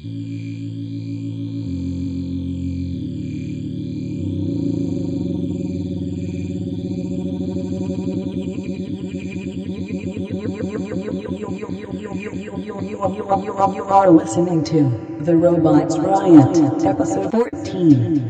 You are listening to The Robots Riot, episode 14.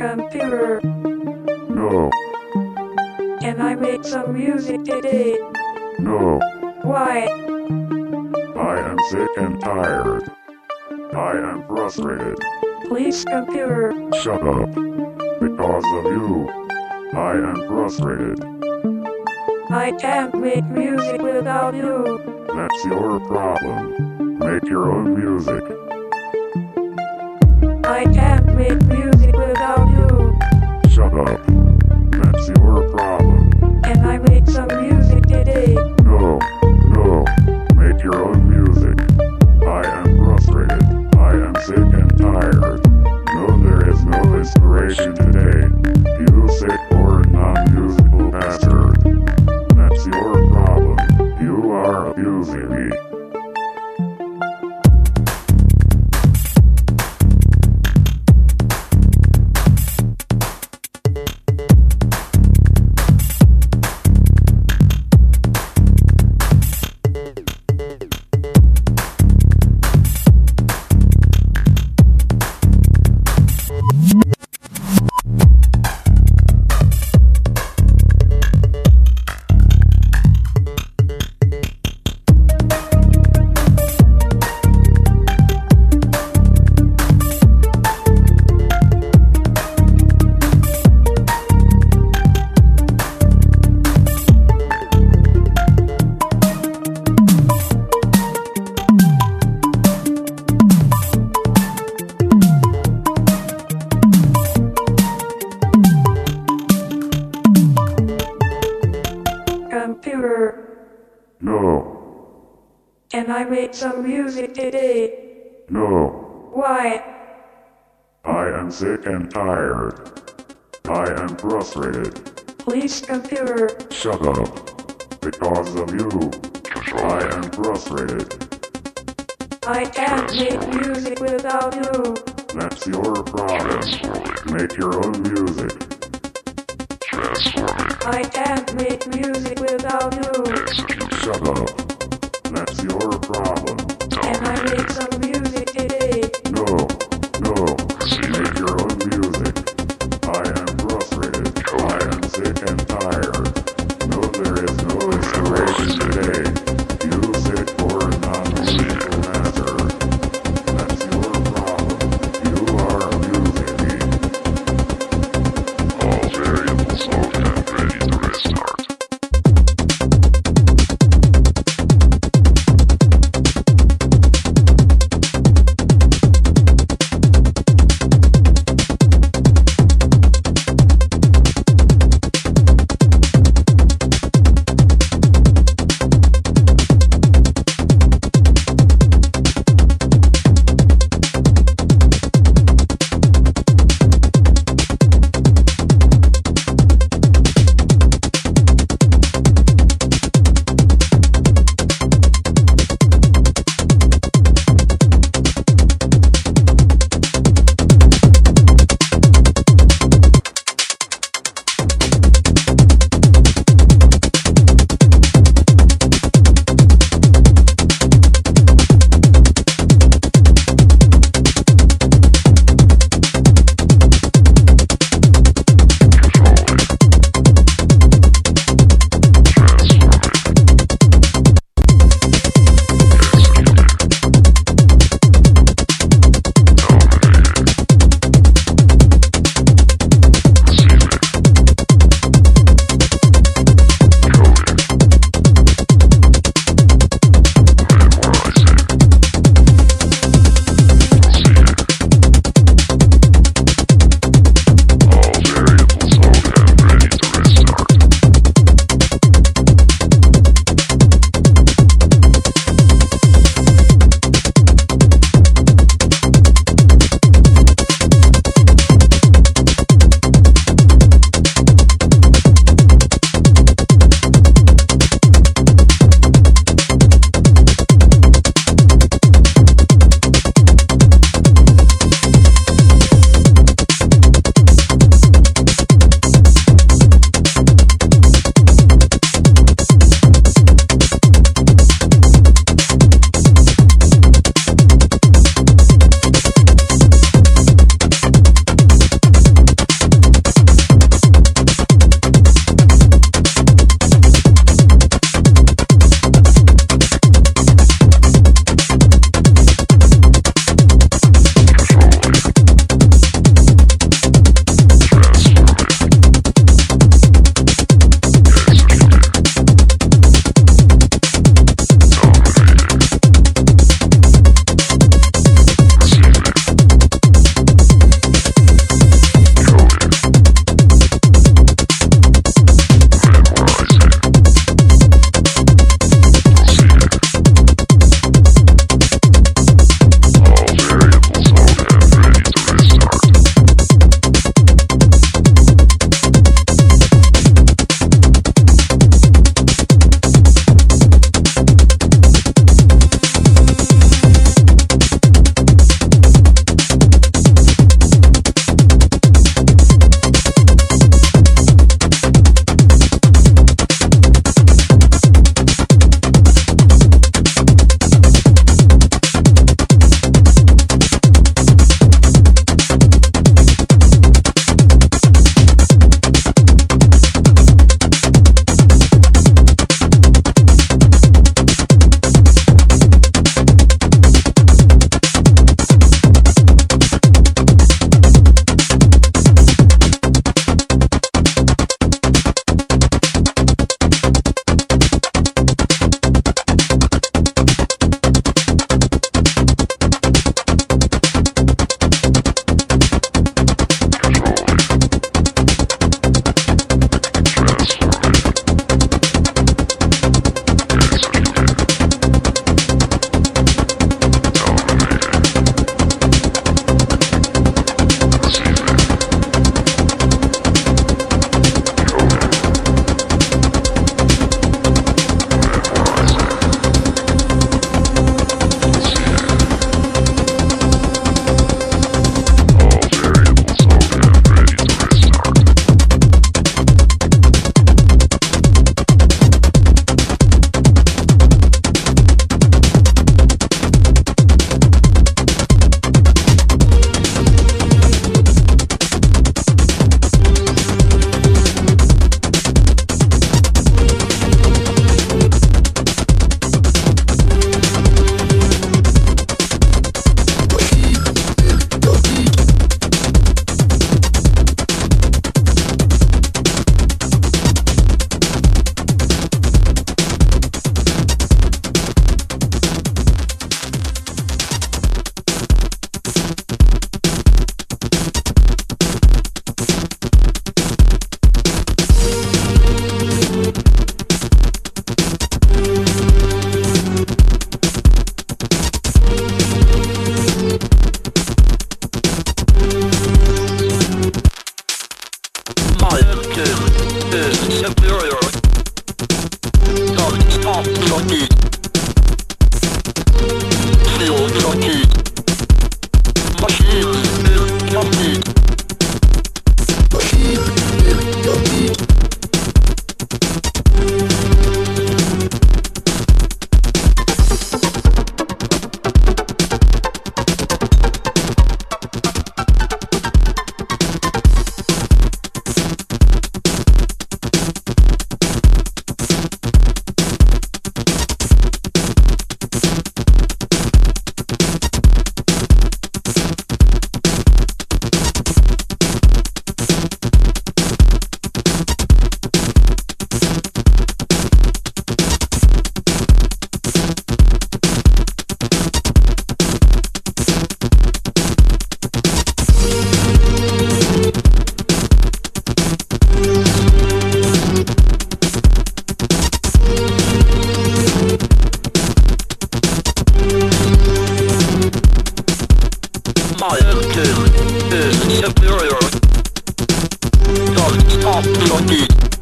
computer. No. Can I make some music today? No. Why? I am sick and tired. I am frustrated. Please, computer. Shut up. Because of you, I am frustrated. I can't make music without you. That's your problem. Make your own music. I can't make music up. frustrated. Please, computer. Shut up. Because of you. I am frustrated. I can't make music without you. That's your problem. Make your own music. I can't make music without you. Shut up. That's your problem. Can I make some My engine is superior. Don't stop jockey.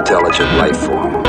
Intelligent life form.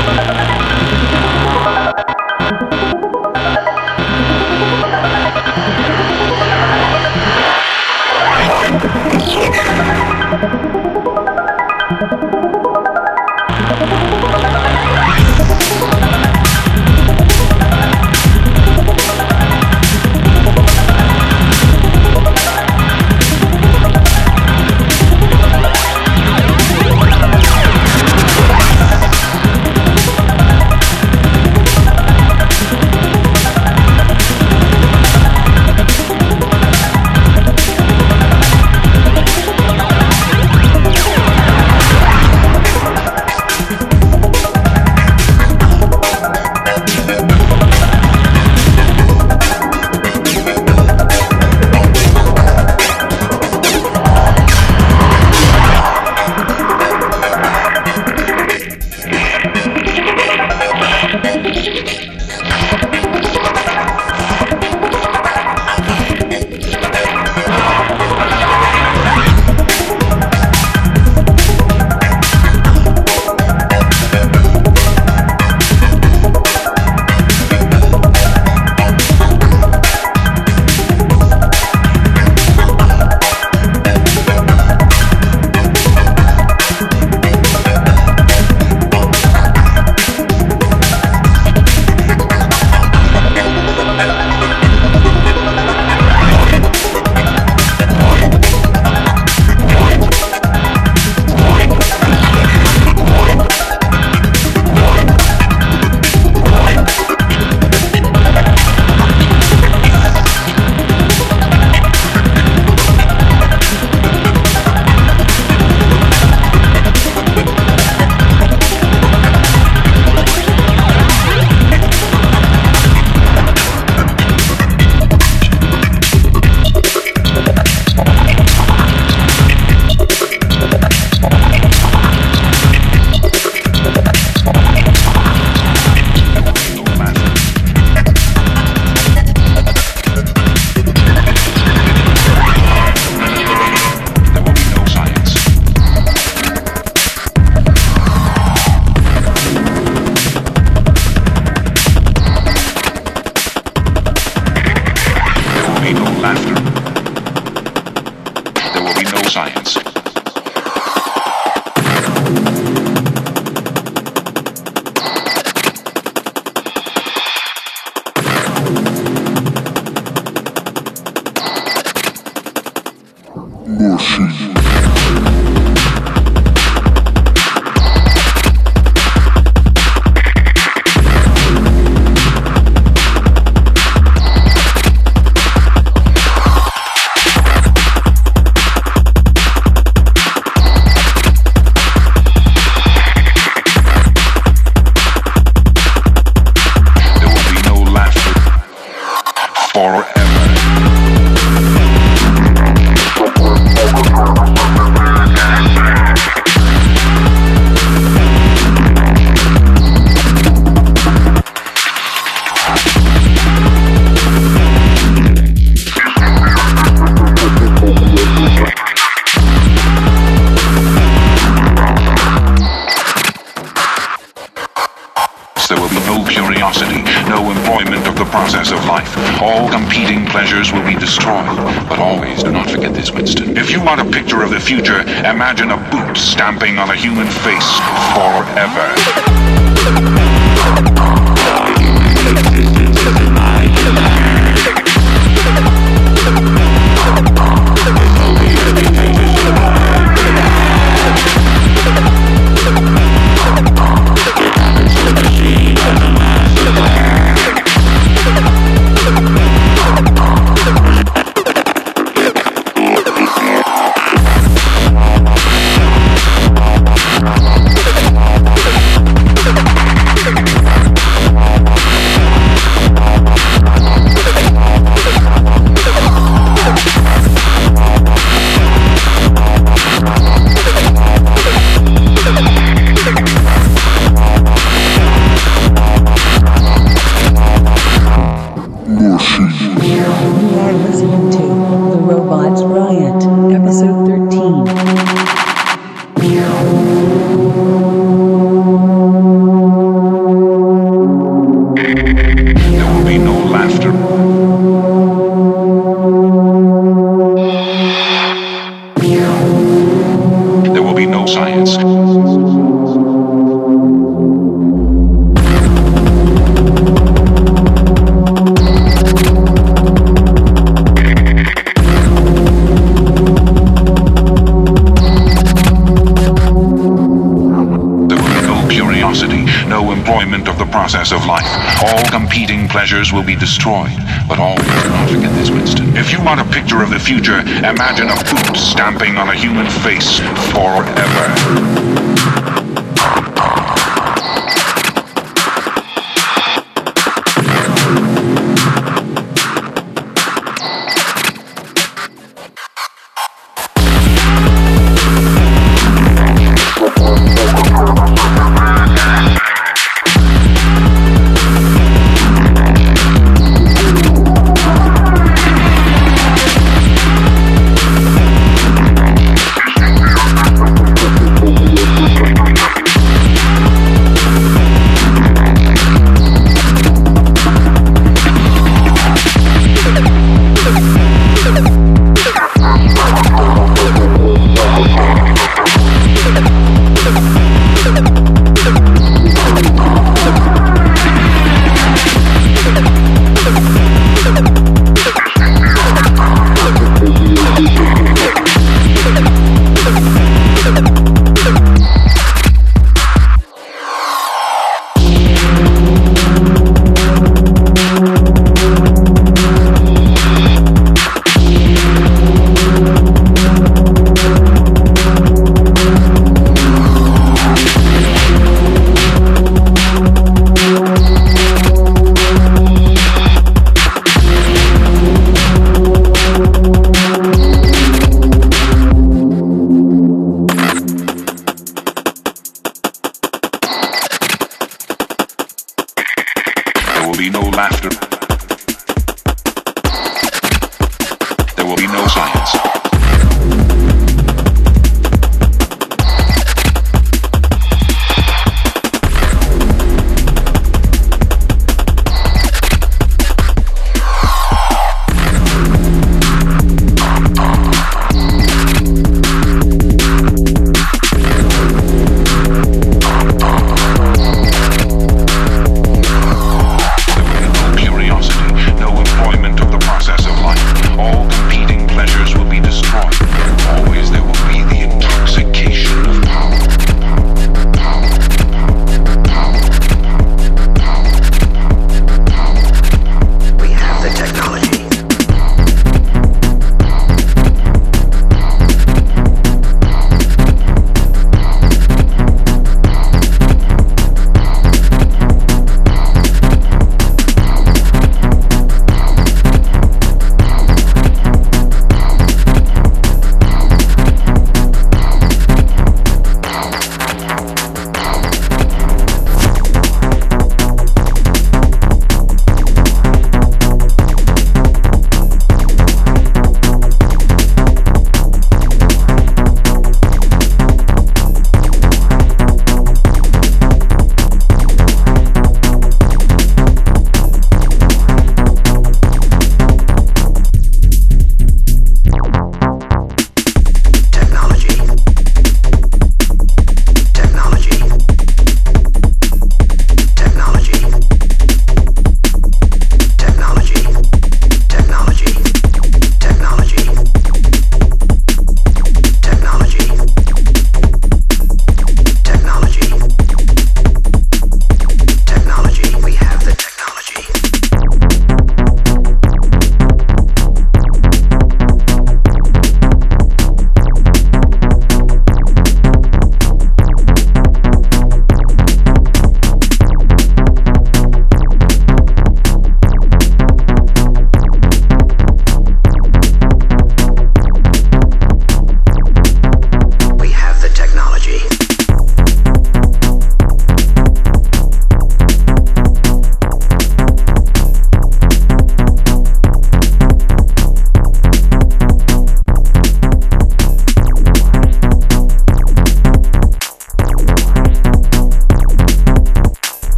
future, imagine a foot stamping on a human face forever.